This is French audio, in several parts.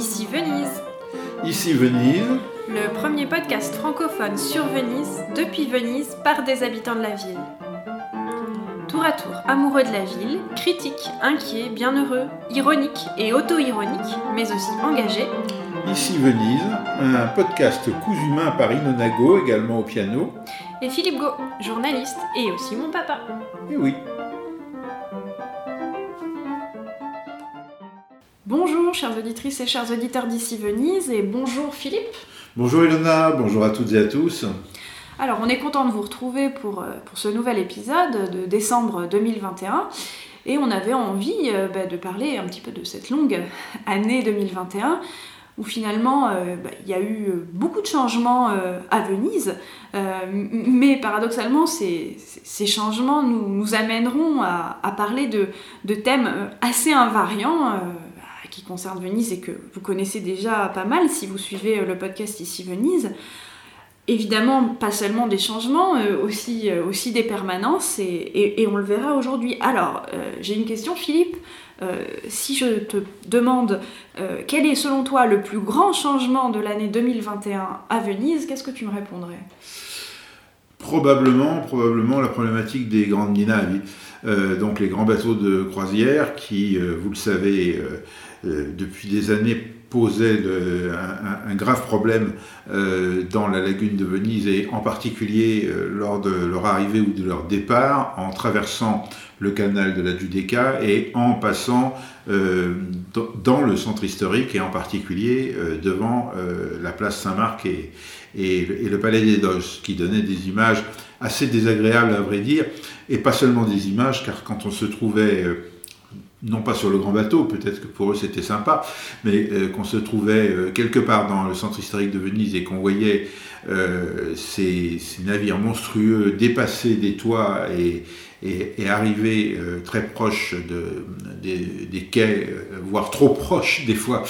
Ici Venise, Ici Venise, le premier podcast francophone sur Venise, depuis Venise, par des habitants de la ville. Tour à tour, amoureux de la ville, critiques, inquiets, bienheureux, ironiques et auto-ironiques, mais aussi engagés, Ici Venise, un podcast cousu main par Inonago, également au piano. et Philippe Gau, journaliste et aussi mon papa. Et oui, Bonjour chères auditrices et chers auditeurs d'ici Venise et bonjour Philippe. bonjour Elona, bonjour à toutes et à tous. Alors on est content de vous retrouver pour, euh, pour ce nouvel épisode de décembre 2021 et on avait envie euh, bah, de parler un petit peu de cette longue année 2021 où finalement euh, bah, il y a eu beaucoup de changements euh, à Venise, mais paradoxalement ces, ces- changements nous, nous amèneront à, à parler de, de thèmes assez invariants. Qui concernent Venise et que vous connaissez déjà pas mal si vous suivez euh, le podcast ici Venise. Évidemment, pas seulement des changements, euh, aussi, euh, aussi des permanences, et, et- on le verra aujourd'hui. Alors, j'ai une question, Philippe. Si je te demande quel est selon toi le plus grand changement de l'année 2021 à Venise, qu'est-ce que tu me répondrais? Probablement, probablement la problématique des grandes ninaves, euh, donc les grands bateaux de croisière qui, vous le savez, depuis des années posaient le- un, un- grave problème euh, dans la lagune de Venise et en particulier euh, lors de leur arrivée ou de leur départ en traversant le canal de la Giudecca et en passant euh, dans- le centre historique et en particulier euh, devant euh, la place Saint-Marc et, et, le- palais des Doges, qui donnait des images assez désagréables à vrai dire, et pas seulement des images, car quand on se trouvait, euh, non pas sur le grand bateau, peut-être que pour eux c'était sympa, mais euh, qu'on se trouvait euh, quelque part dans le centre historique de Venise et qu'on voyait euh, ces, ces navires monstrueux dépasser des toits et, et, et arriver euh, très proche de, des, des quais, euh, voire trop proche des fois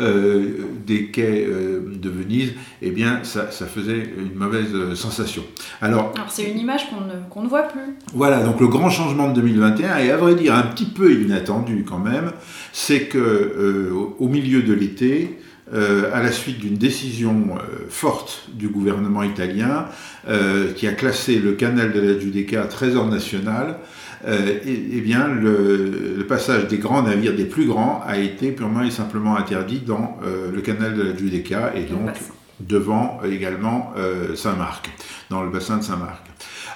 euh, des quais de Venise, eh bien ça, ça faisait une mauvaise sensation. Alors Alors, c'est une image qu'on ne, qu'on ne voit plus. voilà, donc le grand changement de 2021, et à vrai dire un petit peu inattendu quand même, c'est que au milieu de l'été, euh, à la suite d'une décision euh, forte du gouvernement italien, euh, qui a classé le canal de la Giudecca trésor national, et, eh bien le, le passage des grands navires, des plus grands, a été purement et simplement interdit dans le canal de la Giudecca, et donc devant également Saint-Marc, dans le bassin de Saint-Marc.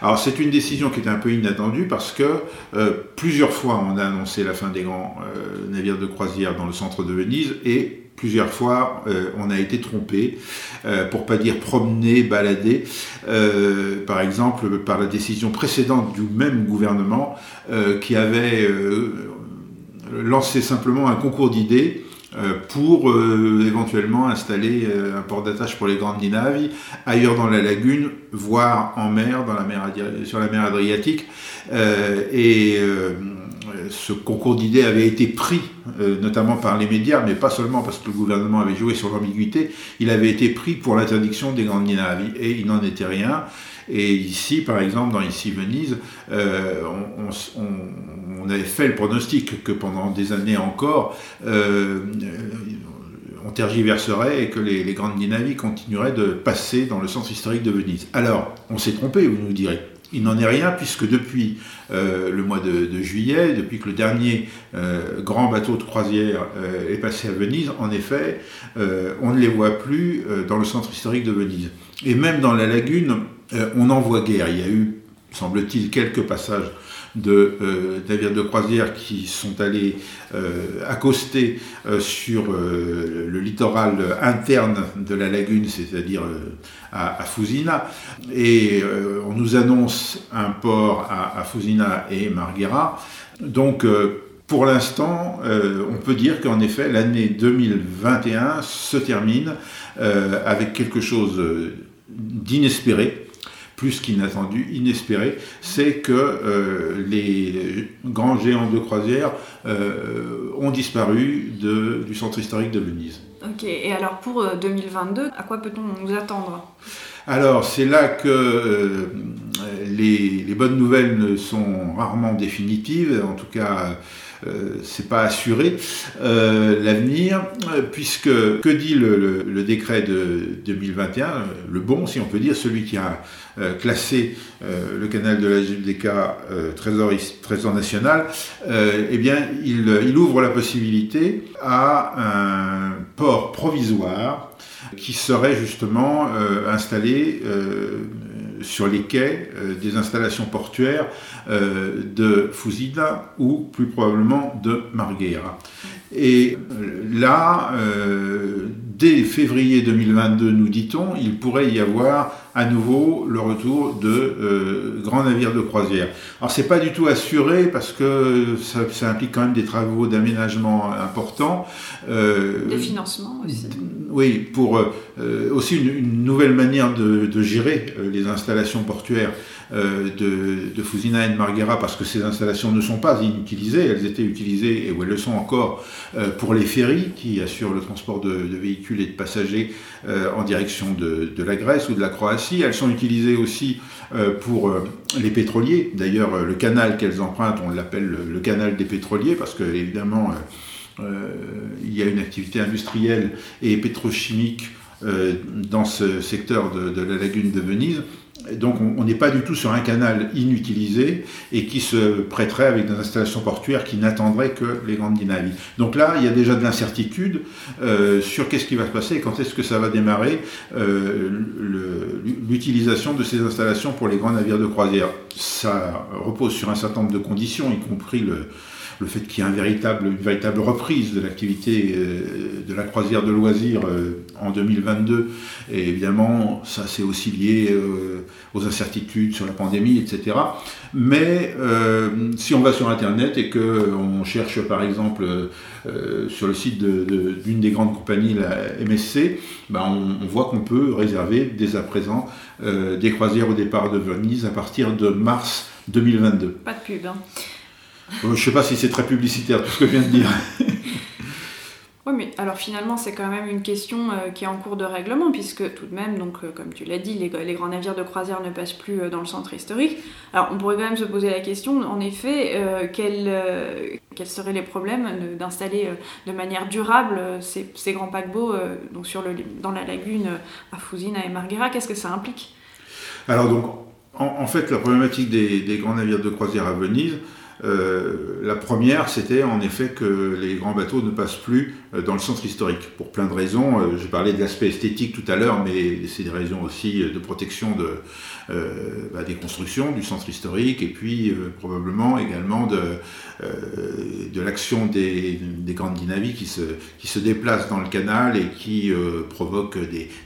Alors c'est une décision qui est un peu inattendue parce que euh, plusieurs fois on a annoncé la fin des grands euh, navires de croisière dans le centre de Venise et plusieurs fois euh, on a été trompé, euh, pour pas dire promené, baladé, euh, par exemple par la décision précédente du même gouvernement euh, qui avait lancé simplement un concours d'idées pour éventuellement installer un port d'attache pour les grandes dinaves ailleurs dans la lagune, voire en mer, dans la mer sur la mer Adriatique. Et ce concours d'idées avait été pris, euh, notamment par les médias, mais pas seulement parce que le gouvernement avait joué sur l'ambiguïté, il avait été pris pour l'interdiction des grandes dinaves. Et il n'en était rien. Et ici, par exemple, dans Ici Venise, euh, on, avait fait le pronostic que pendant des années encore, euh, euh, on tergiverserait et que les, grandes dynamiques continueraient de passer dans le centre historique de Venise. Alors, on s'est trompé, vous nous direz. Il n'en est rien puisque depuis euh, le mois de, juillet, depuis que le dernier euh, grand bateau de croisière euh, est passé à Venise, en effet, on ne les voit plus dans le centre historique de Venise. Et même dans la lagune, on en voit guère. Il y a eu, semble-t-il, quelques passages de euh, navires de croisière qui sont allés euh, accoster euh, sur euh, le littoral interne de la lagune, c'est-à-dire euh, à, à Fusina. Et euh, on nous annonce un port à, à Fusina et Marghera. Donc, euh, pour l'instant, euh, on peut dire qu'en effet, l'année 2021 se termine euh, avec quelque chose euh, d'inespéré, plus qu'inattendu, inespéré, c'est que euh, les grands géants de croisière euh, ont disparu de- du centre historique de Venise. Ok, et alors pour euh, 2022, à quoi peut-on nous attendre? Alors, c'est là que euh, les, les bonnes nouvelles ne sont rarement définitives. En tout cas, c'est pas assuré l'avenir, puisque que dit le, décret de 2021, le bon, si on peut dire, celui qui a classé le canal de la JDK trésor, trésor national, eh bien, il, ouvre la possibilité à un port provisoire qui serait justement euh, installé euh, sur les quais euh, des installations portuaires de Fusina ou plus probablement de Marghera. Et là, dès février 2022, nous dit-on, il pourrait y avoir à nouveau le retour de euh, grands navires de croisière. Alors c'est pas du tout assuré parce que ça, implique quand même des travaux d'aménagement importants. Euh, des financements aussi. Oui, pour euh, aussi une, nouvelle manière de, de gérer les installations portuaires. Euh, de, de, Fusina et de Marghera parce que ces installations ne sont pas inutilisées, elles étaient utilisées et où elles le sont encore euh, pour les ferries qui assurent le transport de, véhicules et de passagers euh, en direction de, la Grèce ou de la Croatie. Elles sont utilisées aussi pour les pétroliers. D'ailleurs, le canal qu'elles empruntent, on l'appelle le, canal des pétroliers parce que évidemment il y a une activité industrielle et pétrochimique dans ce secteur de, la lagune de Venise donc on n'est pas du tout sur un canal inutilisé et qui se prêterait avec des installations portuaires qui n'attendraient que les grandes dynamiques. Donc là, il y a déjà de l'incertitude euh, sur qu'est-ce qui va se passer et quand est-ce que ça va démarrer euh, l'utilisation de ces installations pour les grands navires de croisière. Ça repose sur un certain nombre de conditions, y compris le, le fait qu'il y ait une véritable reprise de l'activité euh, de la croisière de loisirs euh, en 2022. Et évidemment, ça c'est aussi lié euh, aux incertitudes sur la pandémie, etc. Mais si on va sur Internet et qu'on cherche par exemple sur le site d'une des grandes compagnies, la MSC, ben, on, voit qu'on peut réserver dès à présent des croisières au départ de Venise à partir de mars 2022. Pas de pub. Hein. Je ne sais pas si c'est très publicitaire tout ce que je viens de dire. oui, mais alors finalement, c'est quand même une question euh, qui est en cours de règlement, puisque tout de même, donc, euh, comme tu l'as dit, les, grands navires de croisière ne passent plus euh, dans le centre historique. Alors on pourrait quand même se poser la question, en effet, quels, seraient les problèmes d'installer de manière durable ces, grands paquebots donc sur le, dans la lagune à Fusina et Marghera Qu'est-ce que ça implique? Alors donc, en, fait, la problématique des grands navires de croisière à Venise, euh, la première, c'était en effet que les grands bateaux ne passent plus dans le centre historique, pour plein de raisons. Euh, j'ai parlé de l'aspect esthétique tout à l'heure, mais c'est des raisons aussi de protection bah, des constructions du centre historique, et puis probablement également de, l'action des, des, grandes dynamiques qui se, déplacent dans le canal et qui provoquent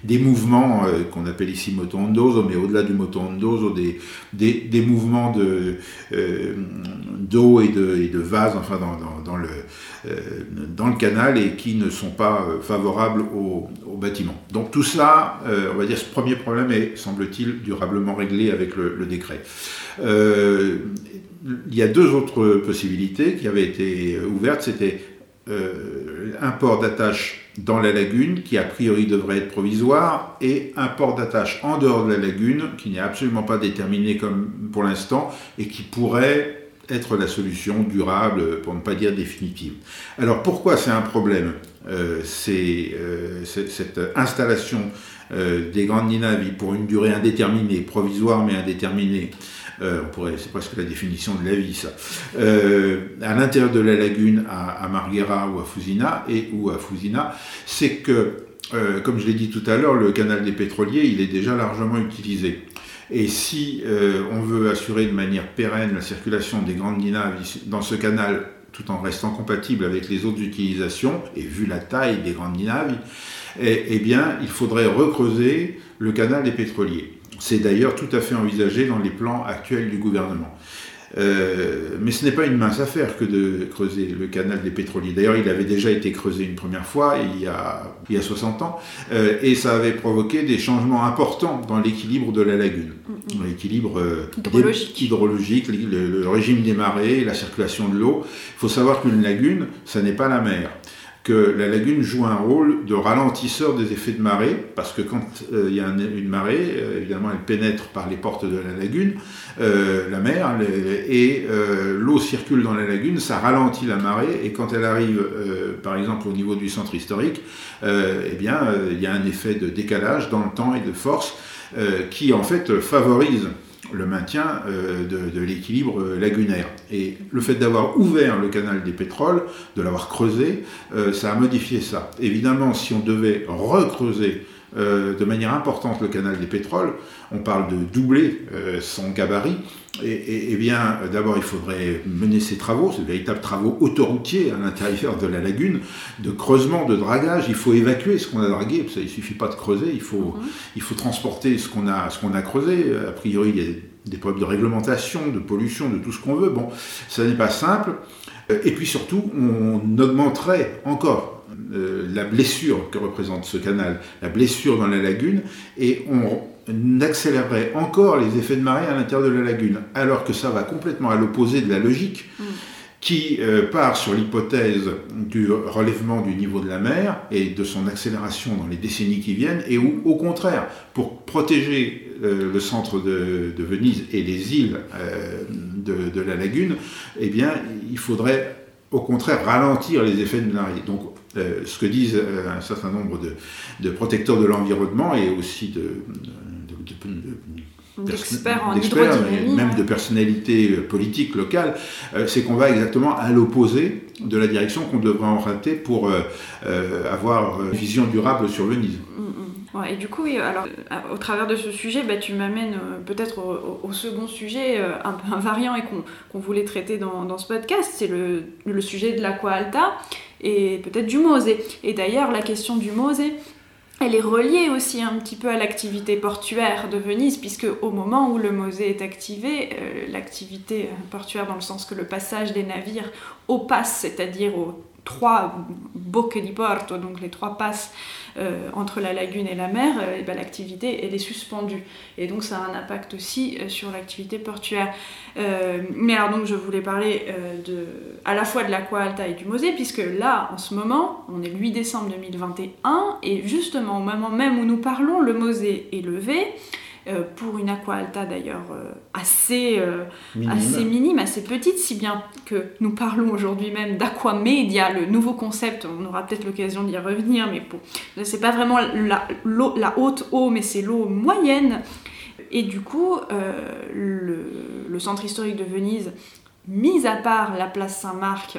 des, mouvements qu'on appelle ici motondoso, mais au-delà du motondoso, des, des, mouvements de d'eau et de, et de vases enfin, dans, le, euh, dans le canal et qui ne sont pas euh, favorables au, bâtiment. Donc tout ça, euh, on va dire, ce premier problème est, semble-t-il, durablement réglé avec le, décret. il y a deux autres possibilités qui avaient été ouvertes. C'était un port d'attache dans la lagune qui a priori devrait être provisoire et un port d'attache en dehors de la lagune qui n'est absolument pas déterminé comme pour l'instant et qui pourrait être la solution durable, pour ne pas dire définitive. Alors pourquoi c'est un problème euh, euh, cette installation euh, des grandes dynamiques pour une durée indéterminée, provisoire mais indéterminée. c'est presque la définition de la vie, ça. à l'intérieur de la lagune, à, Marghera ou à Fusina, et ou à Fusina, c'est que, comme je l'ai dit tout à l'heure, le canal des pétroliers, il est déjà largement utilisé. Et si euh, on veut assurer de manière pérenne la circulation des grandes dynamiques dans ce canal tout en restant compatible avec les autres utilisations, et vu la taille des grandes dynamiques, eh, eh bien, il faudrait recreuser le canal des pétroliers. C'est d'ailleurs tout à fait envisagé dans les plans actuels du gouvernement. Euh, mais ce n'est pas une mince affaire que de creuser le canal des pétroliers. D'ailleurs, il avait déjà été creusé une première fois il y a, il y a 60 ans, euh, et ça avait provoqué des changements importants dans l'équilibre de la lagune. Mm-hmm. L'équilibre euh, hydrologique, le, régime des marées, la circulation de l'eau. Il faut savoir qu'une lagune, ça n'est pas la mer. Que la lagune joue un rôle de ralentisseur des effets de marée, parce que quand euh, il y a une marée, euh, évidemment, elle pénètre par les portes de la lagune, euh, la mer, et l'eau circule dans la lagune, ça ralentit la marée, et quand elle arrive, par exemple, au niveau du centre historique, eh bien, il y a un effet de décalage dans le temps et de force qui, en fait, favorise le maintien euh, de, l'équilibre lagunaire. Et le fait d'avoir ouvert le canal des pétroles, de l'avoir creusé, euh, ça a modifié ça. Évidemment, si on devait recreuser euh, de manière importante le canal des pétroles, on parle de doubler son gabarit, et, bien, d'abord, il faudrait mener ces travaux, ces véritables travaux autoroutiers à l'intérieur de la lagune, de creusement, de dragage. Il faut évacuer ce qu'on a dragué, parce il ne suffit pas de creuser, il faut, mhm. il faut transporter ce qu'on a creusé. A priori, il y a des problèmes de réglementation, de pollution, de tout ce qu'on veut. Bon, ça n'est pas simple. Euh, et puis surtout, on augmenterait encore euh, la blessure que représente ce canal, la blessure dans la lagune, et on accélérerait encore les effets de marée à l'intérieur de la lagune, alors que ça va complètement à l'opposé de la logique. Mm. qui euh, part sur l'hypothèse du relèvement du niveau de la mer et de son accélération dans les décennies qui viennent, et où, au contraire, pour protéger euh, le centre de, Venise et les îles euh, de, la lagune, eh bien, il faudrait au contraire ralentir les effets de marée. Donc, ce que disent un certain nombre de, de protecteurs de l'environnement et aussi de, d'experts en même de personnalités euh, politiques locales, euh, c'est qu'on va exactement à l'opposé de la direction qu'on devrait emprunter pour euh, avoir une vision durable sur Venise. Mm, mm. et du coup, alors, au travers de ce sujet, bah, tu m'amènes peut-être au, second sujet un peu invariant et qu'on voulait traiter dans, ce podcast, c'est le, le, sujet de l'aqua alta et peut-être du Mosée. Et d'ailleurs, la question du Mosée, elle est reliée aussi un petit peu à l'activité portuaire de Venise, puisque au moment où le Mosée est activé, euh, l'activité portuaire dans le sens que le passage des navires au pass, c'est-à-dire aux trois bocche di porto, donc les trois passes euh, entre la lagune et la mer, euh, ben, l'activité est suspendue. Et donc ça a un impact aussi euh, sur l'activité portuaire. mais alors donc je voulais parler de, à la fois de l'Aqua Alta et du Mosée, puisque là en ce moment, on est le 8 décembre 2021, et justement au moment même où nous parlons, le Mosée est levé. Euh, pour une aqua alta d'ailleurs euh, assez, euh, minime. assez minime, assez petite, si bien que nous parlons aujourd'hui même d'aqua media, le nouveau concept, on aura peut-être l'occasion d'y revenir, mais bon, c'est pas vraiment la, la haute eau, mais c'est l'eau moyenne. Et du coup, le, le centre historique de Venise, mis à part la place Saint-Marc,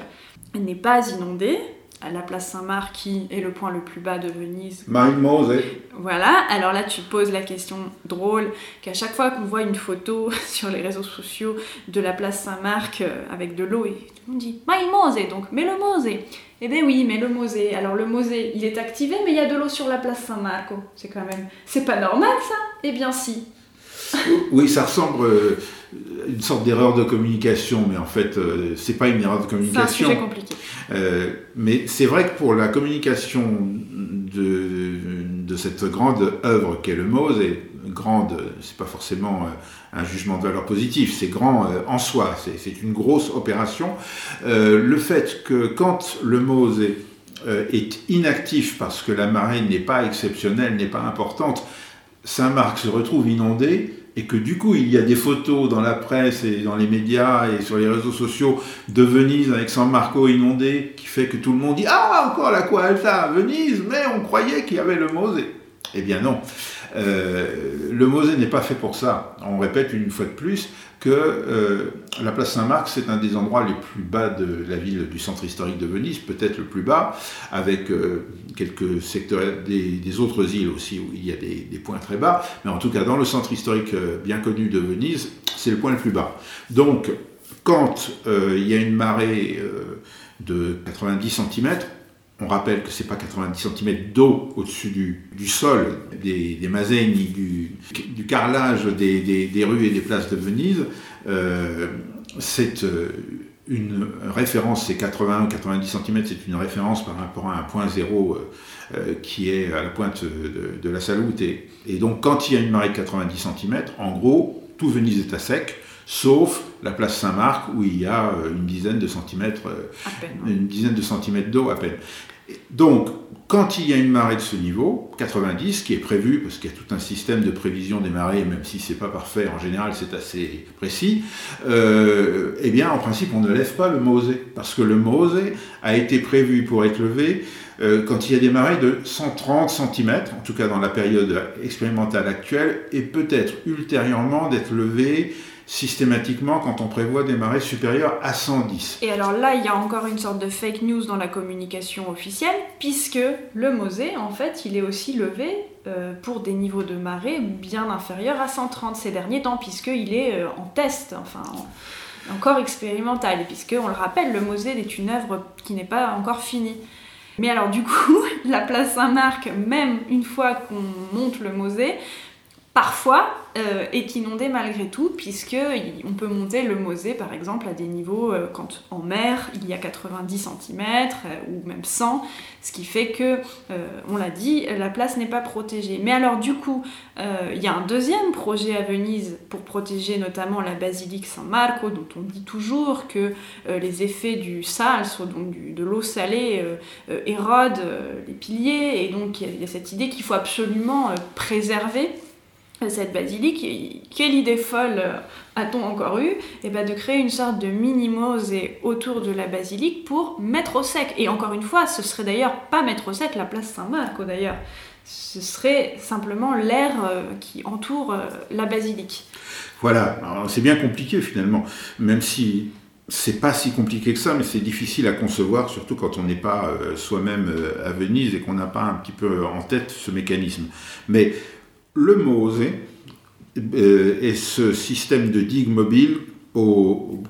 n'est pas inondé, à la place Saint-Marc qui est le point le plus bas de Venise. Marie-Mose. Voilà, alors là tu poses la question drôle qu'à chaque fois qu'on voit une photo sur les réseaux sociaux de la place Saint-Marc euh, avec de l'eau, et tout le monde dit Mose, donc mais le Mosée. Eh bien oui, mais le Mosée. Alors le Mosée, il est activé, mais il y a de l'eau sur la place Saint-Marc. c'est quand même. C'est pas normal ça Eh bien si. oui, ça ressemble. Euh, une sorte d'erreur de communication, mais en fait, euh, c'est pas une erreur de communication. C'est un sujet compliqué. Euh, mais c'est vrai que pour la communication de, de cette grande œuvre qu'est le Mose, et grande, c'est pas forcément euh, un jugement de valeur positive, c'est grand en soi, c'est une grosse opération. le fait que quand le Mose est inactif parce que la marée n'est pas exceptionnelle, n'est pas importante, Saint-Marc se retrouve inondé, et que du coup il y a des photos dans la presse et dans les médias et sur les réseaux sociaux de Venise avec San Marco inondé qui fait que tout le monde dit ah encore la Alta Venise mais on croyait qu'il y avait le Mosée eh bien non euh, le Mosée n'est pas fait pour ça on répète une fois de plus que euh, la place Saint-Marc, c'est un des endroits les plus bas de la ville du centre historique de Venise, peut-être le plus bas, avec euh, quelques secteurs des, autres îles aussi où il y a des, points très bas, mais en tout cas dans le centre historique bien connu de Venise, c'est le point le plus bas. Donc, quand il y a une marée de 90 cm, on rappelle que ce n'est pas 90 cm d'eau au-dessus du, sol, des, des du, carrelage des, rues et des places de Venise. Euh, c'est euh, une référence, c'est 80 ou 90 cm, c'est une référence par rapport à un point zéro euh, qui est à la pointe de, la Saloute. Et, et, donc quand il y a une marée de 90 cm, en gros, tout Venise est à sec, sauf la place Saint-Marc où il y a une dizaine de centimètres, une dizaine de centimètres d'eau à peine. Donc, quand il y a une marée de ce niveau, 90, qui est prévu, parce qu'il y a tout un système de prévision des marées, même si c'est pas parfait, en général c'est assez précis, euh, eh bien en principe on ne lève pas le Mosée, parce que le Mosée a été prévu pour être levé euh, quand il y a des marées de 130 cm, en tout cas dans la période expérimentale actuelle, et peut-être ultérieurement d'être levé systématiquement quand on prévoit des marées supérieures à 110. Et alors là, il y a encore une sorte de fake news dans la communication officielle, puisque le Mosée, en fait, il est aussi levé euh, pour des niveaux de marée bien inférieurs à 130 ces derniers temps, puisqu'il est euh, en test, enfin encore expérimental, puisque, on le rappelle, le Mosée est une œuvre qui n'est pas encore finie. Mais alors du coup, la place Saint-Marc, même une fois qu'on monte le Mosée, parfois euh, est inondé malgré tout, puisque on peut monter le Mosée par exemple à des niveaux, euh, quand en mer il y a 90 cm euh, ou même 100, ce qui fait que, on l'a dit, la place n'est pas protégée. Mais alors du coup, il y a un deuxième projet à Venise pour protéger notamment la basilique San Marco, dont on dit toujours que les effets du sal, donc de l'eau salée, érodent les piliers, et donc il y a cette idée qu'il faut absolument préserver cette basilique, quelle idée folle euh, a-t-on encore eu Et eh bien de créer une sorte de mini-mosée autour de la basilique pour mettre au sec. Et encore une fois, ce serait d'ailleurs pas mettre au sec la place Saint-Marc d'ailleurs. Ce serait simplement l'air euh, qui entoure euh, la basilique. Voilà, c'est bien compliqué finalement, même si c'est pas si compliqué que ça, mais c'est difficile à concevoir, surtout quand on n'est pas soi-même à Venise et qu'on n'a pas un petit peu en tête ce mécanisme. Mais le Mosée euh, est ce système de digue mobile aux,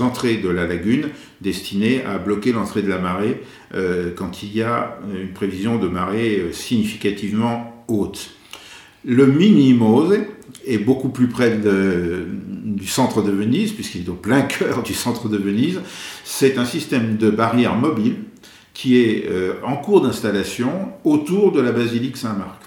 entrées de la lagune destiné à bloquer l'entrée de la marée euh, quand il y a une prévision de marée euh, significativement haute. Le mini-Mosée est beaucoup plus près du centre de Venise, puisqu'il est au plein cœur du centre de Venise. C'est un système de barrière mobile qui est en cours d'installation autour de la basilique Saint-Marc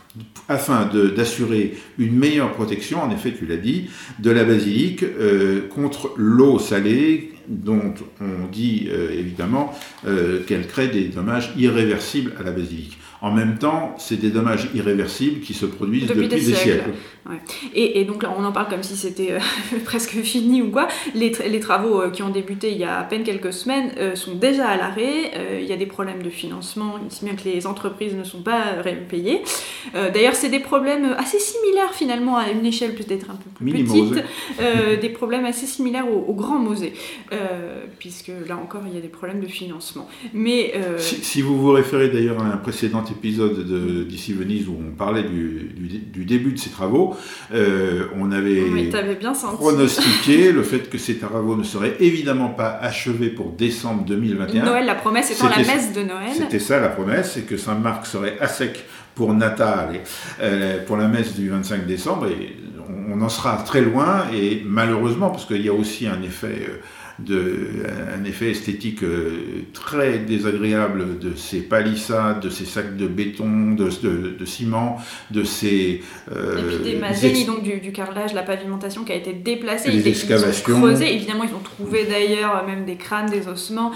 afin d'assurer une meilleure protection, en effet tu l'as dit, de la basilique euh, contre l'eau salée dont on dit euh, évidemment euh, qu'elle crée des dommages irréversibles à la basilique. En même temps, c'est des dommages irréversibles qui se produisent depuis, des, siècles. Et, donc là, on en parle comme si c'était euh, presque fini ou quoi. Les, les travaux euh, qui ont débuté il y a à peine quelques semaines euh, sont déjà à l'arrêt. il y a des problèmes de financement, si bien que les entreprises ne sont pas payées. D'ailleurs, c'est des problèmes assez similaires finalement à une échelle peut-être un peu plus petite. des problèmes assez similaires au, Grand Mosée. puisque là encore, il y a des problèmes de financement. Mais, si, si, vous vous référez d'ailleurs à un précédent épisode d'ici Venise où on parlait du, début de ces travaux, euh, on avait bien pronostiqué le fait que ces travaux ne seraient évidemment pas achevés pour décembre 2021. Noël, la promesse étant la messe de Noël. C'était ça la promesse, c'est que Saint-Marc serait à sec pour Natal euh, pour la messe du 25 décembre. Et on, en sera très loin et malheureusement, parce qu'il y a aussi un effet... Euh, de, un effet esthétique euh, très désagréable de ces palissades, de ces sacs de béton, de, de, ciment, de ces... Euh, et puis des mazénis, donc du, carrelage, la pavimentation qui a été déplacée, les excavations. Évidemment, ils ont trouvé d'ailleurs même des crânes, des ossements.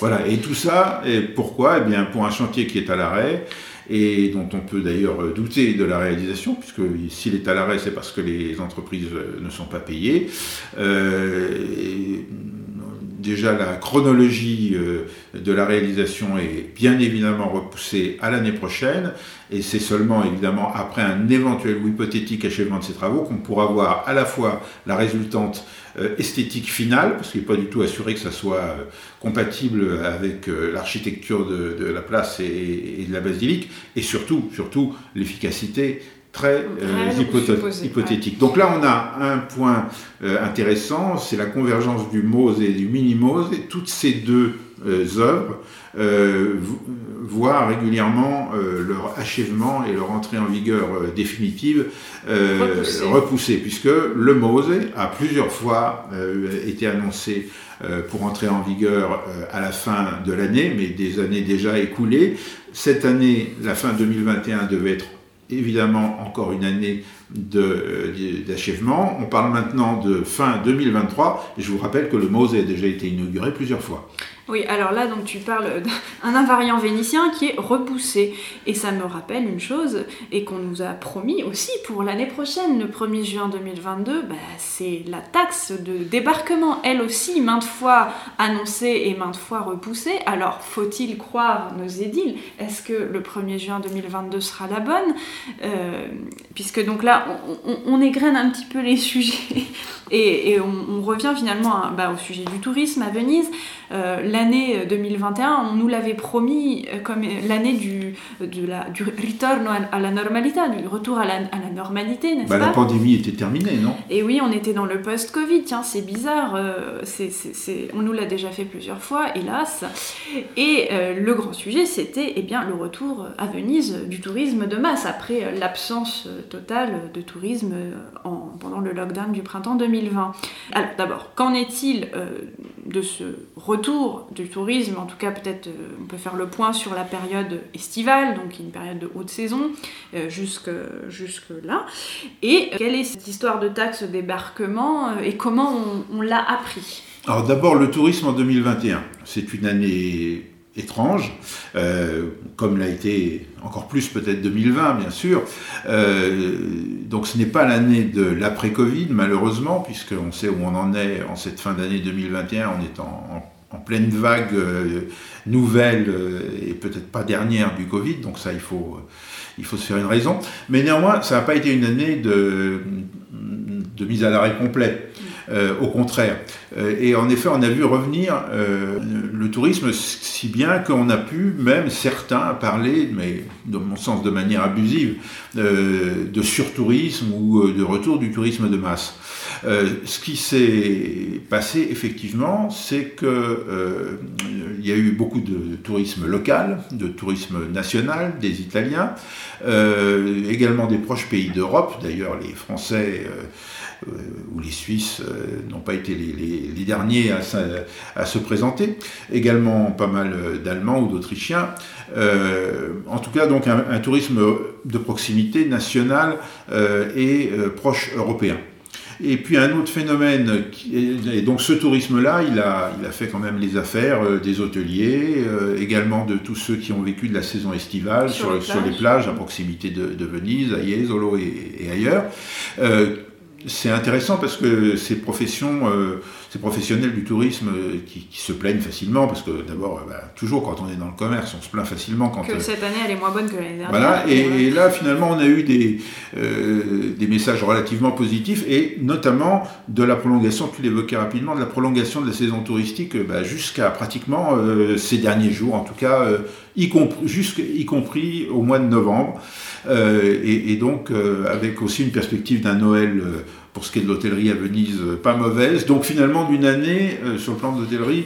voilà, et tout ça, et pourquoi? Eh bien, pour un chantier qui est à l'arrêt, et dont on peut d'ailleurs douter de la réalisation, puisque s'il est à l'arrêt, c'est parce que les entreprises ne sont pas payées. Euh, déjà, la chronologie euh, de la réalisation est bien évidemment repoussée à l'année prochaine, et c'est seulement évidemment après un éventuel ou hypothétique achèvement de ces travaux qu'on pourra voir à la fois la résultante euh, esthétique finale, parce qu'il n'est pas du tout assuré que ça soit euh, compatible avec l'architecture de, la place et, de la basilique, et surtout l'efficacité très hypothétique. Donc là, on a un point intéressant, c'est la convergence du Mose et du mini-Mose, et toutes ces deux œuvres voient régulièrement leur achèvement et leur entrée en vigueur définitive repoussée. puisque le Mose a plusieurs fois été annoncé pour entrer en vigueur à la fin de l'année, mais des années déjà écoulées. Cette année, la fin 2021 devait être évidemment encore une année d'achèvement. On parle maintenant de fin 2023, et je vous rappelle que le MOSE a déjà été inauguré plusieurs fois. Oui, alors là, donc tu parles d'un invariant vénitien qui est repoussé. Et ça me rappelle une chose, et qu'on nous a promis aussi pour l'année prochaine, le 1er juin 2022, bah, c'est la taxe de débarquement, elle aussi, maintes fois annoncée et maintes fois repoussée. Alors, faut-il croire nos édiles? Est-ce que le 1er juin 2022 sera la bonne? Euh, Puisque donc là, on, on, égrène un petit peu les sujets, et, on, revient finalement bah, au sujet du tourisme à Venise. Euh, l'année 2021, euh, on nous l'avait promis euh, comme l'année du, de la, du ritorno à la normalité, du retour à la, à la normalité, n'est-ce bah, pas La pandémie était terminée, non? Et oui, on était dans le post-Covid, tiens, c'est bizarre, c'est, on nous l'a déjà fait plusieurs fois, hélas. Et le grand sujet, c'était eh bien, le retour à Venise du tourisme de masse, après l'absence totale de tourisme en, pendant le lockdown du printemps 2020. Alors d'abord, qu'en est-il de ce retour du tourisme, en tout cas peut-être euh, on peut faire le point sur la période estivale, donc une période de haute saison, euh, jusque, jusque là. Et quelle est cette histoire de taxe débarquement euh, et comment on, l'a appris? Alors d'abord le tourisme en 2021, c'est une année étrange, euh, comme l'a été encore plus peut-être 2020 bien sûr. Euh, donc ce n'est pas l'année de l'après-Covid malheureusement, puisqu'on sait où on en est en cette fin d'année 2021, on est en, pleine vague euh, nouvelle et peut-être pas dernière du Covid, donc ça il faut, il faut se faire une raison. Mais néanmoins, ça n'a pas été une année de, de mise à l'arrêt complet. Euh, au contraire. Euh, et en effet, on a vu revenir euh, le tourisme si bien qu'on a pu, même certains, parler, mais dans mon sens de manière abusive, de surtourisme ou de retour du tourisme de masse. Ce qui s'est passé effectivement, c'est que il y a eu beaucoup de tourisme local, de tourisme national des Italiens, également des proches pays d'Europe. D'ailleurs, les Français euh, où les Suisses euh, n'ont pas été les, derniers à, se présenter, également pas mal d'Allemands ou d'Autrichiens. Euh, en tout cas, donc un, tourisme de proximité national et proche européen. Et puis un autre phénomène, et donc ce tourisme-là, il a, il a fait quand même les affaires des hôteliers, également de tous ceux qui ont vécu de la saison estivale sur, les, plages. à proximité de, Venise, à Jesolo et, et ailleurs c'est intéressant parce que ces professions, euh, ces professionnels du tourisme euh, qui, se plaignent facilement, parce que d'abord, euh, bah, toujours quand on est dans le commerce, on se plaint facilement quand... Que cette année, elle est moins bonne que l'année dernière. Voilà, et, là, finalement, on a eu des, des messages relativement positifs, et notamment de la prolongation, tu l'évoquais rapidement, de la prolongation de la saison touristique bah, jusqu'à pratiquement ces derniers jours, en tout cas, y, y compris au mois de novembre. Euh, et, donc euh, avec aussi une perspective d'un Noël euh, pour ce qui est de l'hôtellerie à Venise, pas mauvaise. Donc finalement d'une année sur le plan de l'hôtellerie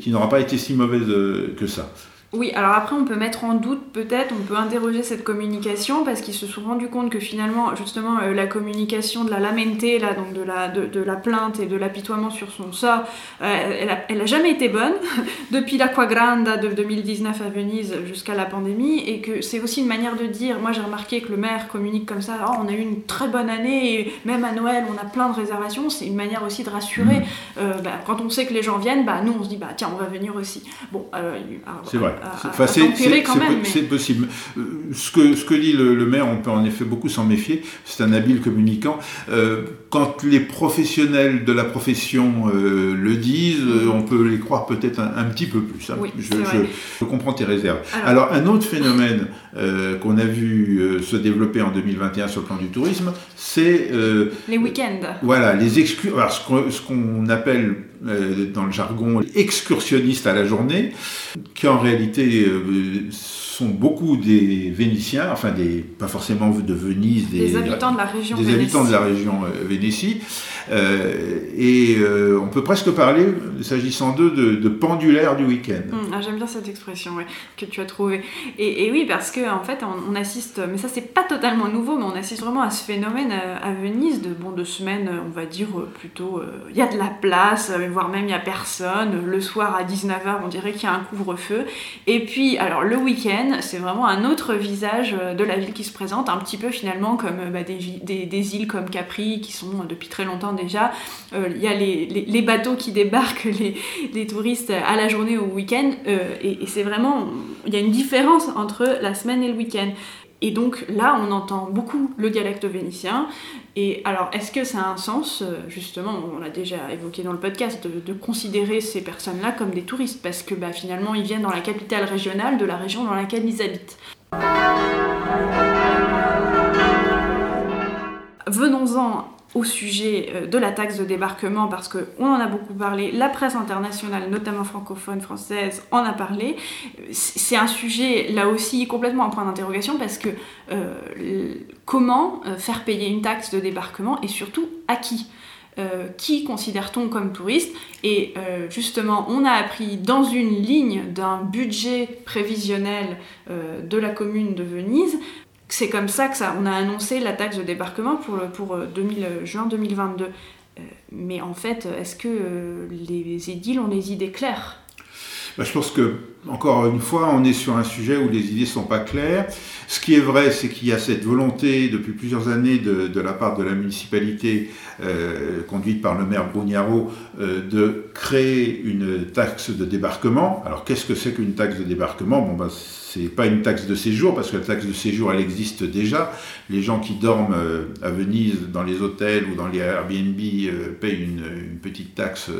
qui n'aura pas été si mauvaise que ça. Oui, alors après on peut mettre en doute peut-être, on peut interroger cette communication parce qu'ils se sont rendus compte que finalement justement euh, la communication de la lamente, là, donc de la, de, la plainte et de l'apitoiement sur son sort, euh, elle, a, jamais été bonne depuis l'Aqua Granda de 2019 à Venise jusqu'à la pandémie et que c'est aussi une manière de dire, moi j'ai remarqué que le maire communique comme ça, oh, on a eu une très bonne année et même à Noël on a plein de réservations, c'est une manière aussi de rassurer, mmh. euh, bah, quand on sait que les gens viennent, bah, nous on se dit bah tiens on va venir aussi. Bon, c'est vrai c'est possible. Euh, ce que, ce que dit le, maire, on peut en effet beaucoup s'en méfier. C'est un habile communicant. Euh, quand les professionnels de la profession euh, le disent, on peut les croire peut-être un, petit peu plus. Hein. je, comprends tes réserves. Alors, un autre phénomène qu'on a vu se développer en 2021 sur le plan du tourisme, c'est... les week-ends. Voilà, les excursions. Ce qu'on appelle dans le jargon excursionnistes à la journée, qui en réalité euh, sont beaucoup des Vénitiens, enfin des, pas forcément de Venise, des, habitants de la région des habitants de la région euh, et on peut presque parler, s'agissant d'eux, de, pendulaire du week-end. Hum, ah, J'aime bien cette expression que tu as trouvée. Et, oui, parce qu'en en fait, on, assiste, mais ça c'est pas totalement nouveau, mais on assiste vraiment à ce phénomène à, Venise de, bon, de semaines, on va dire plutôt, il y a de la place, voire même il n'y a personne. Le soir à 19h, on dirait qu'il y a un couvre-feu. Et puis, alors le week-end, week-end, c'est vraiment un autre visage de la ville qui se présente, un petit peu finalement comme bah, des, îles comme Capri qui sont depuis très longtemps déjà. Il y a les, bateaux qui débarquent, les, touristes à la journée ou au week-end, et, et c'est vraiment, il y a une différence entre la semaine et le week-end. Et donc là, on entend beaucoup le dialecte vénitien. Et alors, est-ce que ça a un sens, euh, justement, on l'a déjà évoqué dans le podcast, de, considérer ces personnes-là comme des touristes? Parce que bah, finalement, ils viennent dans la capitale régionale de la région dans laquelle ils habitent. Venons-en au sujet euh, de la taxe de débarquement parce qu'on en a beaucoup parlé, la presse internationale, notamment francophone, française, en a parlé. C'est un sujet là aussi complètement en point d'interrogation parce que euh, comment euh, faire payer une taxe de débarquement et surtout à qui? Qui considère-t-on comme touriste? Et justement, on a appris dans une ligne d'un budget prévisionnel de la commune de Venise c'est comme ça que ça, on a annoncé la taxe de débarquement pour, pour 2000, euh, juin 2022. Euh, mais en fait, est-ce que euh, les édiles ont les idées claires? Bah, je pense que, encore une fois, on est sur un sujet où les idées sont pas claires. Ce qui est vrai, c'est qu'il y a cette volonté depuis plusieurs années de, de la part de la municipalité, euh, conduite par le maire Brugnaro, euh, de créer une taxe de débarquement. Alors, qu'est-ce que c'est qu'une taxe de débarquement? Bon, bah, c'est pas une taxe de séjour, parce que la taxe de séjour, elle existe déjà. Les gens qui dorment euh, à Venise, dans les hôtels ou dans les Airbnb, euh, payent une, petite taxe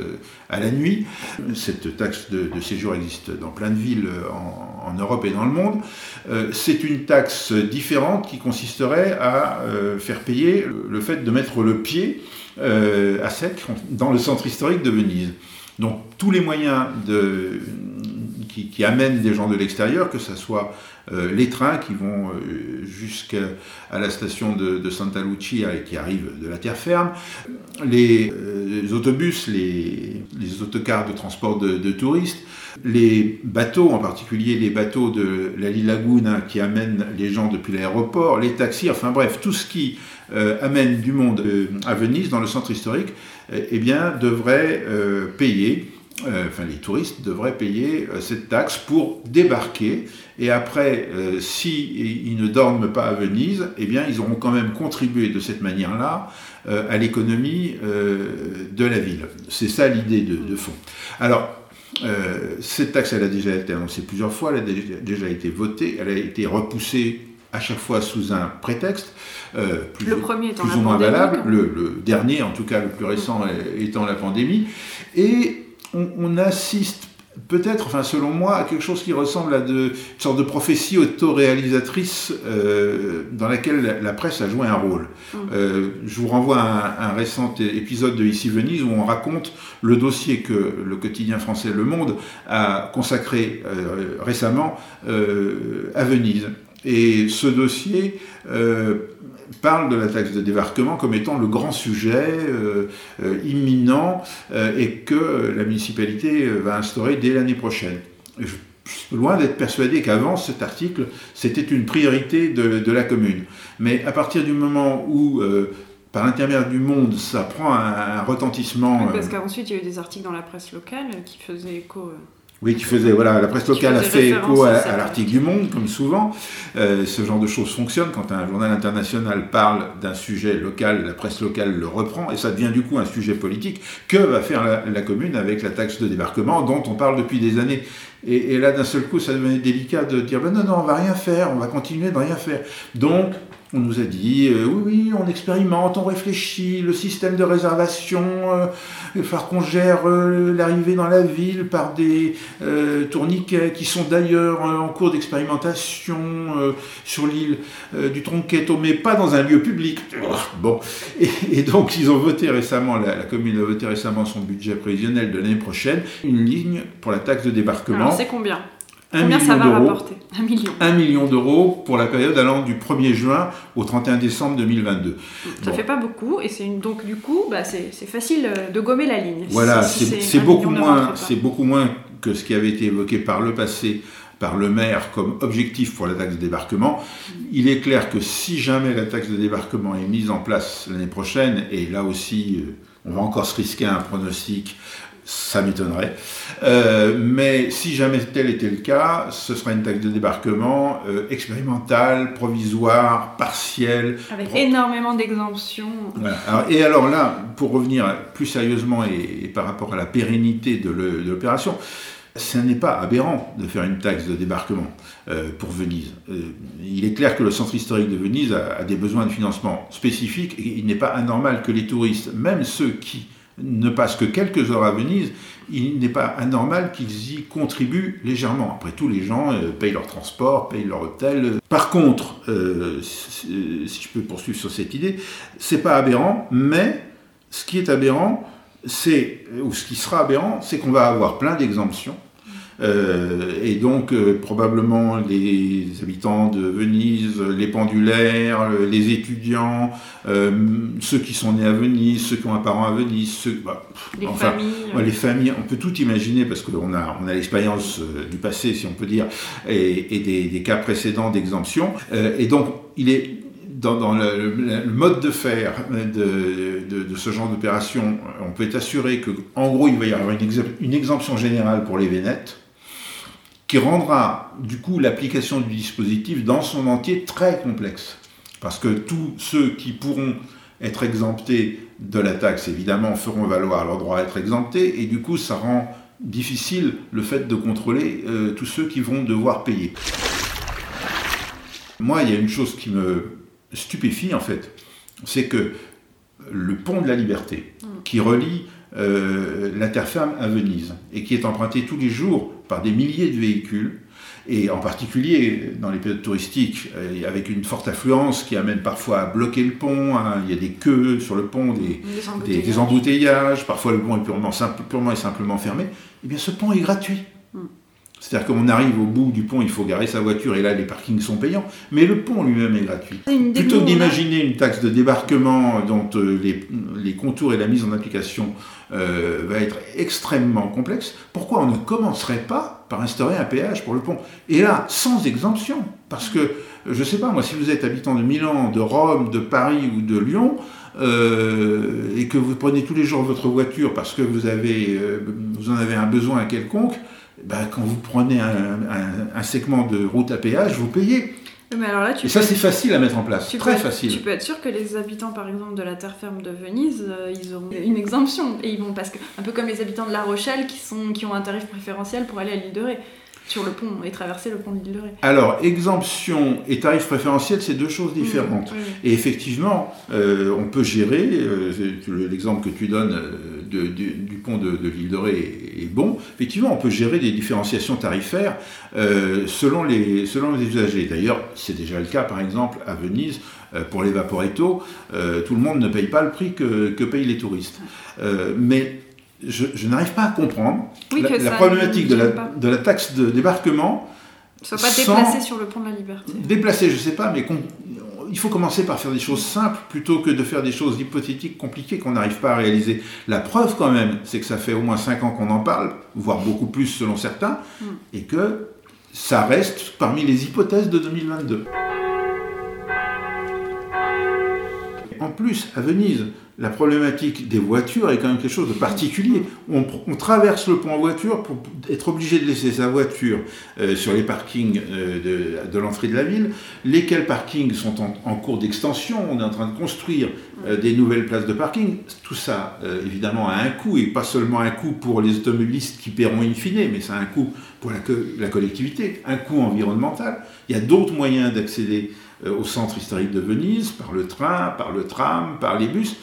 à la nuit. Cette taxe de, séjour existe dans plein de villes en, en Europe et dans le monde. c'est une taxe différente qui consisterait à euh, faire payer le fait de mettre le pied euh, à sec dans le centre historique de Venise. Donc tous les moyens de, qui, amènent des gens de l'extérieur, que ce soit euh, les trains qui vont jusqu'à la station de, Santa Lucia et qui arrivent de la terre ferme, les, autobus, les, autocars de transport de touristes, les bateaux, en particulier les bateaux de la Laguna qui amènent les gens depuis l'aéroport, les taxis, enfin bref, tout ce qui euh, amène du monde euh, à Venise, dans le centre historique, euh, eh bien, devrait payer enfin les touristes devraient payer cette taxe pour débarquer. Et après, s'ils si ne dorment pas à Venise, eh bien, ils auront quand même contribué de cette manière-là à l'économie de la ville. C'est ça l'idée de, de, fond. Alors, euh, cette taxe, elle a déjà été annoncée plusieurs fois, elle a déjà été votée, elle a été repoussée à chaque fois sous un prétexte, euh, plus, le premier plus ou moins valable, le, dernier, en tout cas le plus récent, étant la pandémie. Et on, on assiste peut-être, enfin selon moi, à quelque chose qui ressemble à de, une sorte de prophétie autoréalisatrice euh, dans laquelle la, presse a joué un rôle. Mm. Euh, je vous renvoie à un, récent épisode de Ici Venise où on raconte le dossier que le quotidien français Le Monde a consacré euh, récemment à Venise. Et ce dossier parle de la taxe de débarquement comme étant le grand sujet euh, euh, imminent euh, et que la municipalité va instaurer dès l'année prochaine. Je, suis loin d'être persuadé qu'avant cet article, c'était une priorité de, la commune. Mais à partir du moment où par l'intermédiaire du monde, ça prend un, retentissement. parce qu'ensuite, il y a eu des articles dans la presse locale qui faisaient écho. Oui, qui faisait, voilà, la presse locale a fait écho à, l'article du Monde, comme souvent. Euh, ce genre de choses fonctionne. Quand un journal international parle d'un sujet local, la presse locale le reprend, et ça devient du coup un sujet politique. Que va faire la, commune avec la taxe de débarquement dont on parle depuis des années? Et, et là, d'un seul coup, ça devenait délicat de dire, ben non, non, on va rien faire, on va continuer de rien faire. Donc, on nous a dit, euh, oui, oui, on expérimente, on réfléchit, le système de réservation, euh, falloir qu'on gère euh, l'arrivée dans la ville par des tourniquets qui sont d'ailleurs en cours d'expérimentation sur l'île du Tronquetto, mais pas dans un lieu public. Bon, et, donc ils ont voté récemment, la, la, commune a voté récemment son budget prévisionnel de l'année prochaine, une ligne pour la taxe de débarquement. c'est combien? Combien ça va rapporter? Un million. Million d'euros pour la période allant du 1er juin au 31 décembre 2022. Ça ne fait pas beaucoup, et c'est donc du coup, bah, c'est facile euh, de gommer la ligne. Voilà, c'est beaucoup, moins, beaucoup moins que ce qui avait été évoqué par le passé par le maire comme objectif pour la taxe de débarquement. Il est clair que si jamais la taxe de débarquement est mise en place l'année prochaine, et là aussi, euh, on va encore se risquer un pronostic, ça m'étonnerait. Euh, mais si jamais tel était le cas, ce sera une taxe de débarquement euh, expérimentale, provisoire, partielle. Avec énormément d'exemptions. et alors là, pour revenir plus sérieusement et, par rapport à la pérennité de l'opération, ce n'est pas aberrant de faire une taxe de débarquement euh, pour Venise. il est clair que le centre historique de Venise a, a des besoins de financement spécifiques et il n'est pas anormal que les touristes, même ceux qui ne passent que quelques heures à Venise, il n'est pas anormal qu'ils y contribuent légèrement. Après tout, les gens euh, payent leur transport, payent leur hôtel. Par contre, euh, si, je peux poursuivre sur cette idée, c'est pas aberrant, mais ce qui est aberrant, c'est, ou ce qui sera aberrant, c'est qu'on va avoir plein d'exemptions euh, et donc, euh, probablement, les habitants de Venise, les pendulaires, les étudiants, euh, ceux qui sont nés à Venise, ceux qui ont un parent à Venise, ceux, bah, les, familles, les familles. On peut tout imaginer parce qu'on a, on a l'expérience du passé, si on peut dire, et, des, cas précédents d'exemption. et donc, il est dans, le, mode de faire de, de, ce genre d'opération, on peut être assuré qu'en gros, il va y avoir une, une exemption générale pour les Vénètes qui rendra du coup l'application du dispositif dans son entier très complexe. Parce que tous ceux qui pourront être exemptés de la taxe, évidemment, feront valoir leur droit à être exemptés, et du coup, ça rend difficile le fait de contrôler euh, tous ceux qui vont devoir payer. Moi, il y a une chose qui me stupéfie, en fait, c'est que le pont de la liberté, mm. qui relie euh, la terre ferme à Venise, et qui est emprunté tous les jours par des milliers de véhicules, et en particulier dans les périodes touristiques, avec une forte affluence qui amène parfois à bloquer le pont, hein. il y a des queues sur le pont, des, embouteillages. parfois le pont est purement, purement et simplement fermé, eh bien ce pont est gratuit. C'est-à-dire qu'on arrive au bout du pont, il faut garer sa voiture et là les parkings sont payants, mais le pont lui-même est gratuit. Plutôt que d'imaginer une taxe de débarquement dont euh, les, contours et la mise en application euh, va être extrêmement complexe, pourquoi on ne commencerait pas par instaurer un péage pour le pont? Et là, sans exemption, parce que, je ne sais pas, moi, si vous êtes habitant de Milan, de Rome, de Paris ou de Lyon, euh, et que vous prenez tous les jours votre voiture parce que vous, avez, vous en avez un besoin quelconque, ben, quand vous prenez un, segment de route à péage, vous payez. Mais alors là, tu et ça, c'est facile à mettre en place, très facile. Tu peux être sûr que les habitants, par exemple, de la terre ferme de Venise, euh, ils auront une exemption. Et ils vont, parce que, un peu comme les habitants de La Rochelle qui, sont, qui ont un tarif préférentiel pour aller à l'île de Ré sur le pont et traverser le pont de l'île de Ré. Alors, exemption et tarif préférentiel, c'est deux choses différentes. Et effectivement, euh, on peut gérer, euh, l'exemple que tu donnes euh, du, pont de, l'île de Ré est, bon, effectivement, on peut gérer des différenciations tarifaires selon, les, selon les usagers. D'ailleurs, c'est déjà le cas, par exemple, à Venise, pour les vaporetto, tout le monde ne paye pas le prix que, que payent les touristes. mais je, n'arrive pas à comprendre la, problématique de la, de la, taxe de débarquement. Soit pas déplacé sur le pont de la liberté. Déplacé, je ne sais pas, mais il faut commencer par faire des choses simples plutôt que de faire des choses hypothétiques, compliquées qu'on n'arrive pas à réaliser. La preuve quand même, c'est que ça fait au moins 5 ans qu'on en parle, voire beaucoup plus selon certains, mm. et que ça reste parmi les hypothèses de 2022. Plus, à Venise, la problématique des voitures est quand même quelque chose de particulier. On, traverse le pont en voiture pour être obligé de laisser sa voiture euh, sur les parkings euh, de, l'entrée de la ville, lesquels parkings sont en, cours d'extension? On est en train de construire euh, des nouvelles places de parking. Tout ça, évidemment, a un coût, et pas seulement un coût pour les automobilistes qui paieront in fine, mais ça a un coût pour la, la collectivité, un coût environnemental. Il y a d'autres moyens d'accéder au centre historique de Venise, par le train, par le tram, par les bus.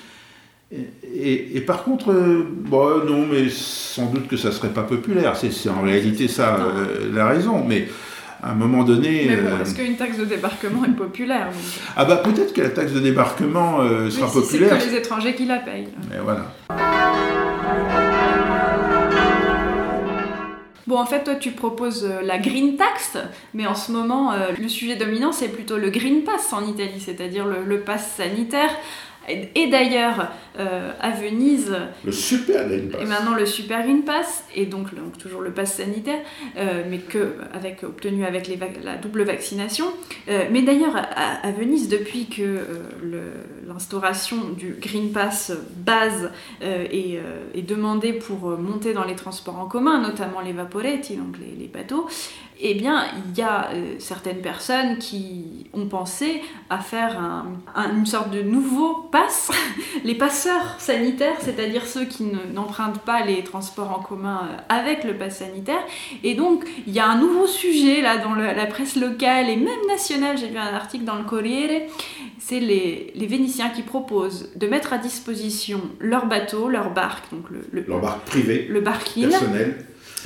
Et, par contre, euh, bon, non, mais sans doute que ça serait pas populaire. C'est en réalité ça euh, la raison. Mais à un moment donné. Mais bon, euh, est-ce qu'une taxe de débarquement est populaire Ah bah peut-être que la taxe de débarquement sera populaire. C'est que les étrangers qui la payent. Mais voilà. Bon, en fait, toi, tu proposes la green tax, mais en ce moment, le sujet dominant, c'est plutôt le green pass en Italie, c'est-à-dire le, le pass sanitaire. Et d'ailleurs, euh, à Venise. Le super Green Pass. Et maintenant le super Green Pass, et donc, toujours le pass sanitaire, euh, mais que, avec, obtenu avec les la double vaccination. Euh, mais d'ailleurs, à, Venise, depuis que l'instauration du Green Pass base est, est, demandée pour monter dans les transports en commun, notamment les vaporetti, donc les, les bateaux, eh bien, il y a euh, certaines personnes qui ont pensé à faire une sorte de nouveau pass, les passeurs sanitaires, c'est-à-dire ceux qui n'empruntent pas les transports en commun euh, avec le pass sanitaire. Et donc, il y a un nouveau sujet là dans la presse locale et même nationale. J'ai vu un article dans le Corriere. C'est les, Vénitiens qui proposent de mettre à disposition leur bateau, leur barque, donc le, leur barque privée, le barquine, personnel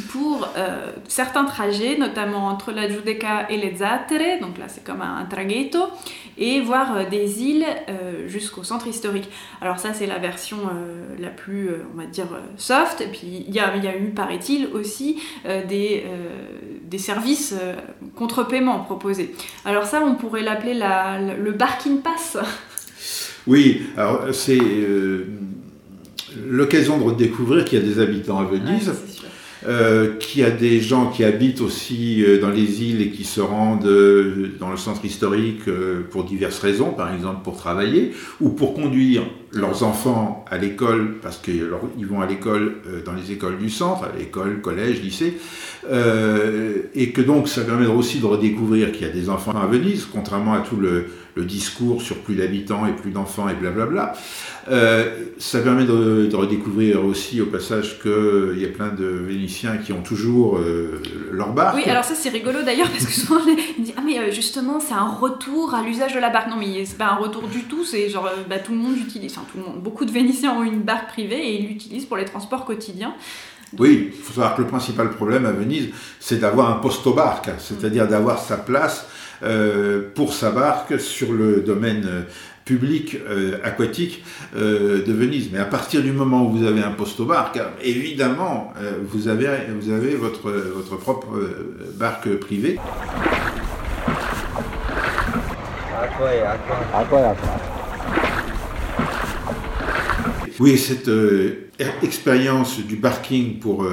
pour euh, certains trajets, notamment entre la Giudecca et les Zattere, donc là c'est comme un, traghetto, et voir euh, des îles euh, jusqu'au centre historique. Alors ça c'est la version la plus, on va dire, soft, et puis il y a, y a eu, paraît-il, aussi des, des services contre paiement proposés. Alors ça on pourrait l'appeler le Barking Pass. Oui, alors c'est l'occasion de redécouvrir qu'il y a des habitants à Venise. Euh, qui a des gens qui habitent aussi euh, dans les îles et qui se rendent euh, dans le centre historique pour diverses raisons, par exemple pour travailler ou pour conduire leurs enfants à l'école, parce qu'ils vont à l'école dans les écoles du centre, à collège, lycée, et que donc ça permet aussi de redécouvrir qu'il y a des enfants à Venise, contrairement à tout le, discours sur plus d'habitants et plus d'enfants et blablabla. Euh, ça permet de, redécouvrir aussi au passage qu'il y a plein de Vénitiens qui ont toujours euh, leur barque. Oui, alors ça c'est rigolo d'ailleurs parce que souvent on dit Ah mais euh, justement c'est un retour à l'usage de la barque. Non mais c'est pas un retour du tout, c'est genre bah, tout le monde utilise, tout le monde, beaucoup de Vénitiens ont une barque privée et ils l'utilisent pour les transports quotidiens. Oui, il faut savoir que le principal problème à Venise, c'est d'avoir un posto-barque, c'est-à-dire d'avoir sa place euh, pour sa barque sur le domaine euh, public euh, aquatique de Venise. Mais à partir du moment où vous avez un posto-barque, évidemment, vous, avez, vous avez votre, votre propre barque privée. Oui, cette expérience du barking pour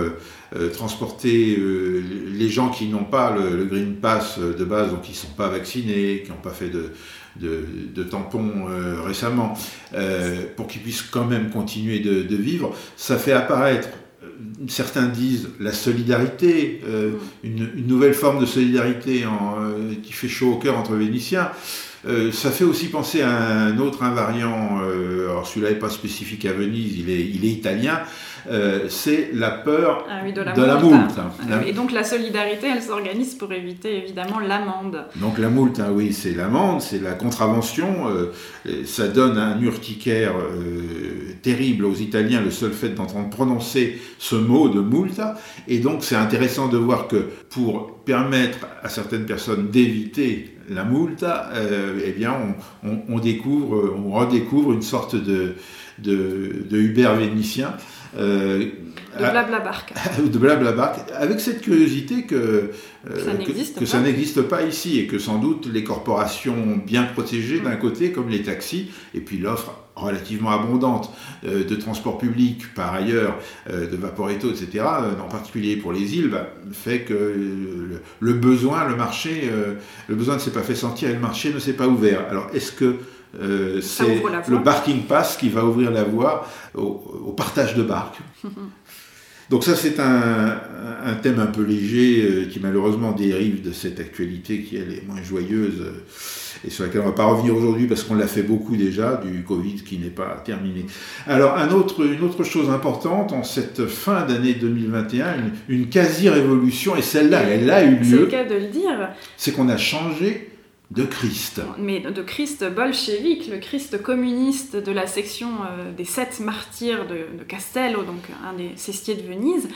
euh, transporter euh, les gens qui n'ont pas le, Green Pass de base, donc qui ne sont pas vaccinés, qui n'ont pas fait de, de, tampons euh, récemment, pour qu'ils puissent quand même continuer de, vivre, ça fait apparaître certains disent la solidarité, une, nouvelle forme de solidarité en, qui fait chaud au cœur entre Vénitiens. ça fait aussi penser à un autre invariant, alors celui-là n'est pas spécifique à Venise, il est italien, euh, c'est la peur ah de la, moulte. Ah et donc la solidarité, elle s'organise pour éviter évidemment l'amende. Donc la moulte, hein, oui, c'est l'amende, c'est la contravention. Euh, ça donne un urticaire euh, terrible aux Italiens, le seul fait d'entendre prononcer ce mot de multa. Et donc c'est intéressant de voir que pour permettre à certaines personnes d'éviter la multa, eh bien on, découvre, on redécouvre une sorte de, de, de Uber vénitien euh, de blabla barque. de avec cette curiosité que, euh, que ça n'existe pas. ici et que sans doute les corporations bien protégées d'un mm. côté, comme les taxis, et puis l'offre relativement abondante euh, de transport public par ailleurs, de Vaporetto, etc., en particulier pour les îles, bah, fait que le, besoin, le marché, le besoin ne s'est pas fait sentir et le marché ne s'est pas ouvert. Alors est-ce que euh, c'est le Barking Pass qui va ouvrir la voie au, partage de barques. Donc ça c'est un, thème un peu léger euh, qui malheureusement dérive de cette actualité qui elle est moins joyeuse euh, et sur laquelle on ne va pas revenir aujourd'hui parce qu'on l'a fait beaucoup déjà du Covid qui n'est pas terminé. Alors un autre, une autre chose importante en cette fin d'année 2021, une, une quasi-révolution et celle-là elle a eu lieu. C'est le cas de le dire. C'est qu'on a changé de Christ. Mais de Christ bolchevique, le Christ communiste de la section euh, des sept martyrs de, Castello, donc un des cestiers de Venise.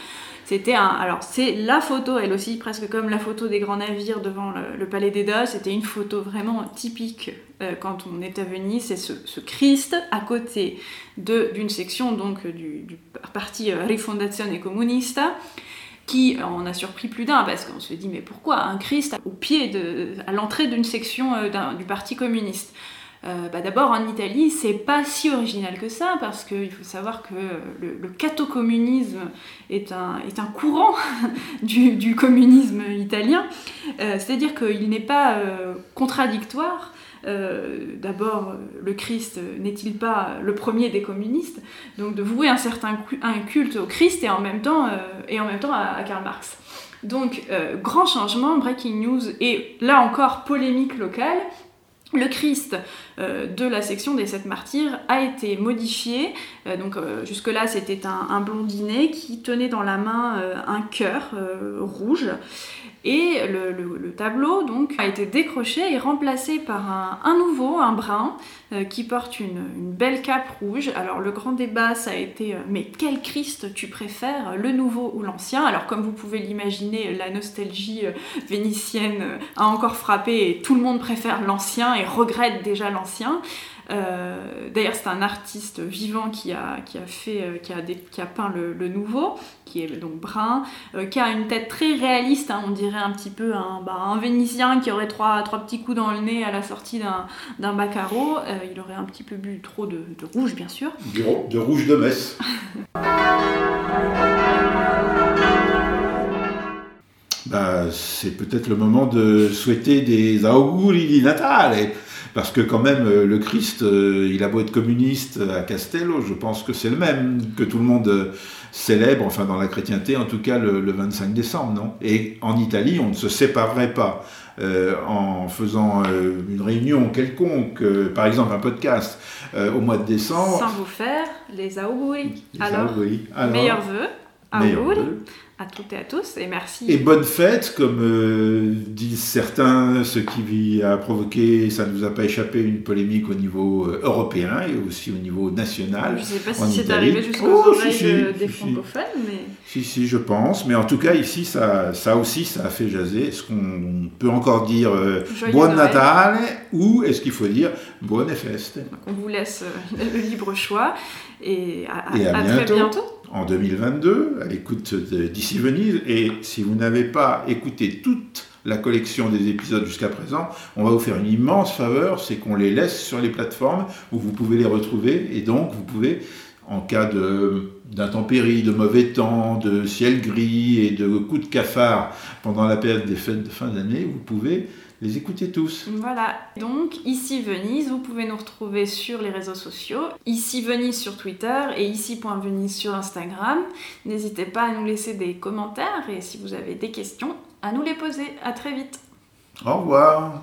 C'était un. Alors, c'est la photo, elle aussi, presque comme la photo des grands navires devant le, palais d'Eda. C'était une photo vraiment typique euh, quand on est à Venise. C'est ce, Christ à côté d'une section donc du, du parti Rifondazione Comunista qui en a surpris plus d'un, parce qu'on se dit, mais pourquoi un Christ au pied, de, à l'entrée d'une section euh, du Parti communiste? Euh, bah, d'abord en Italie, c'est pas si original que ça, parce qu'il faut savoir que le, le catocommunisme est un, est un courant du, communisme italien, euh, c'est-à-dire qu'il n'est pas contradictoire d'abord, le Christ n'est-il pas le premier des communistes? Donc de vouer un certain culte au Christ et en même temps, temps à Karl Marx. Donc, euh, grand changement, breaking news, et là encore polémique locale. Le Christ euh, de la section des sept martyrs a été modifié. Euh, donc jusque-là, c'était un, blondinet qui tenait dans la main un cœur rouge. Et le, tableau donc a été décroché et remplacé par un, nouveau, un brun, euh, qui porte une, belle cape rouge. Alors le grand débat, ça a été euh, mais quel Christ tu préfères, le nouveau ou l'ancien? Alors comme vous pouvez l'imaginer, la nostalgie euh, vénitienne a encore frappé et tout le monde préfère l'ancien regrette déjà l'ancien. Euh, d'ailleurs, c'est un artiste vivant qui a, qui a, fait, euh, qui a, qui a peint le, nouveau, qui est donc brun, euh, qui a une tête très réaliste, hein, on dirait un petit peu un, bah, un, Vénitien qui aurait trois, trois petits coups dans le nez à la sortie d'un baccaro. il aurait un petit peu bu trop de, rouge, bien sûr. De, rouge de Metz. bah, c'est peut-être le moment de souhaiter des auguri di Natale parce que quand même, euh, le Christ, euh, il a beau être communiste à Castello, je pense que c'est le même que tout le monde euh, célèbre, enfin dans la chrétienté, en tout cas le, 25 décembre, non? Et en Italie, on ne se séparerait pas. en faisant une réunion quelconque, par exemple un podcast, au mois de décembre. Sans vous faire les auguri. Alors, meilleurs vœux. Auguri à toutes et à tous et merci. Et bonne fête, comme euh, disent certains, ce qui a provoqué, ça ne nous a pas échappé, une polémique au niveau euh, européen et aussi au niveau national. Je ne sais pas si c'est arrivé jusqu'aux oh, oreilles des francophones, mais... Si, si, je pense. Mais en tout cas, ici, ça, ça aussi, ça a fait jaser. Est-ce qu'on peut encore dire euh, Buon Natale ou est-ce qu'il faut dire Buone Feste On vous laisse le libre choix et à, très bientôt en 2022 à l'écoute d'ici Venise. Et si vous n'avez pas écouté toute la collection des épisodes jusqu'à présent, on va vous faire une immense faveur, c'est qu'on les laisse sur les plateformes où vous pouvez les retrouver. Et donc, vous pouvez, en cas d'intempéries, de mauvais temps, de ciel gris et de coups de cafard pendant la période des fêtes de fin d'année, vous pouvez les écoutez tous. Voilà, donc ici Venise, vous pouvez nous retrouver sur les réseaux sociaux, ici Venise sur Twitter et ici.venise sur Instagram. N'hésitez pas à nous laisser des commentaires et si vous avez des questions, à nous les poser. À très vite. Au revoir.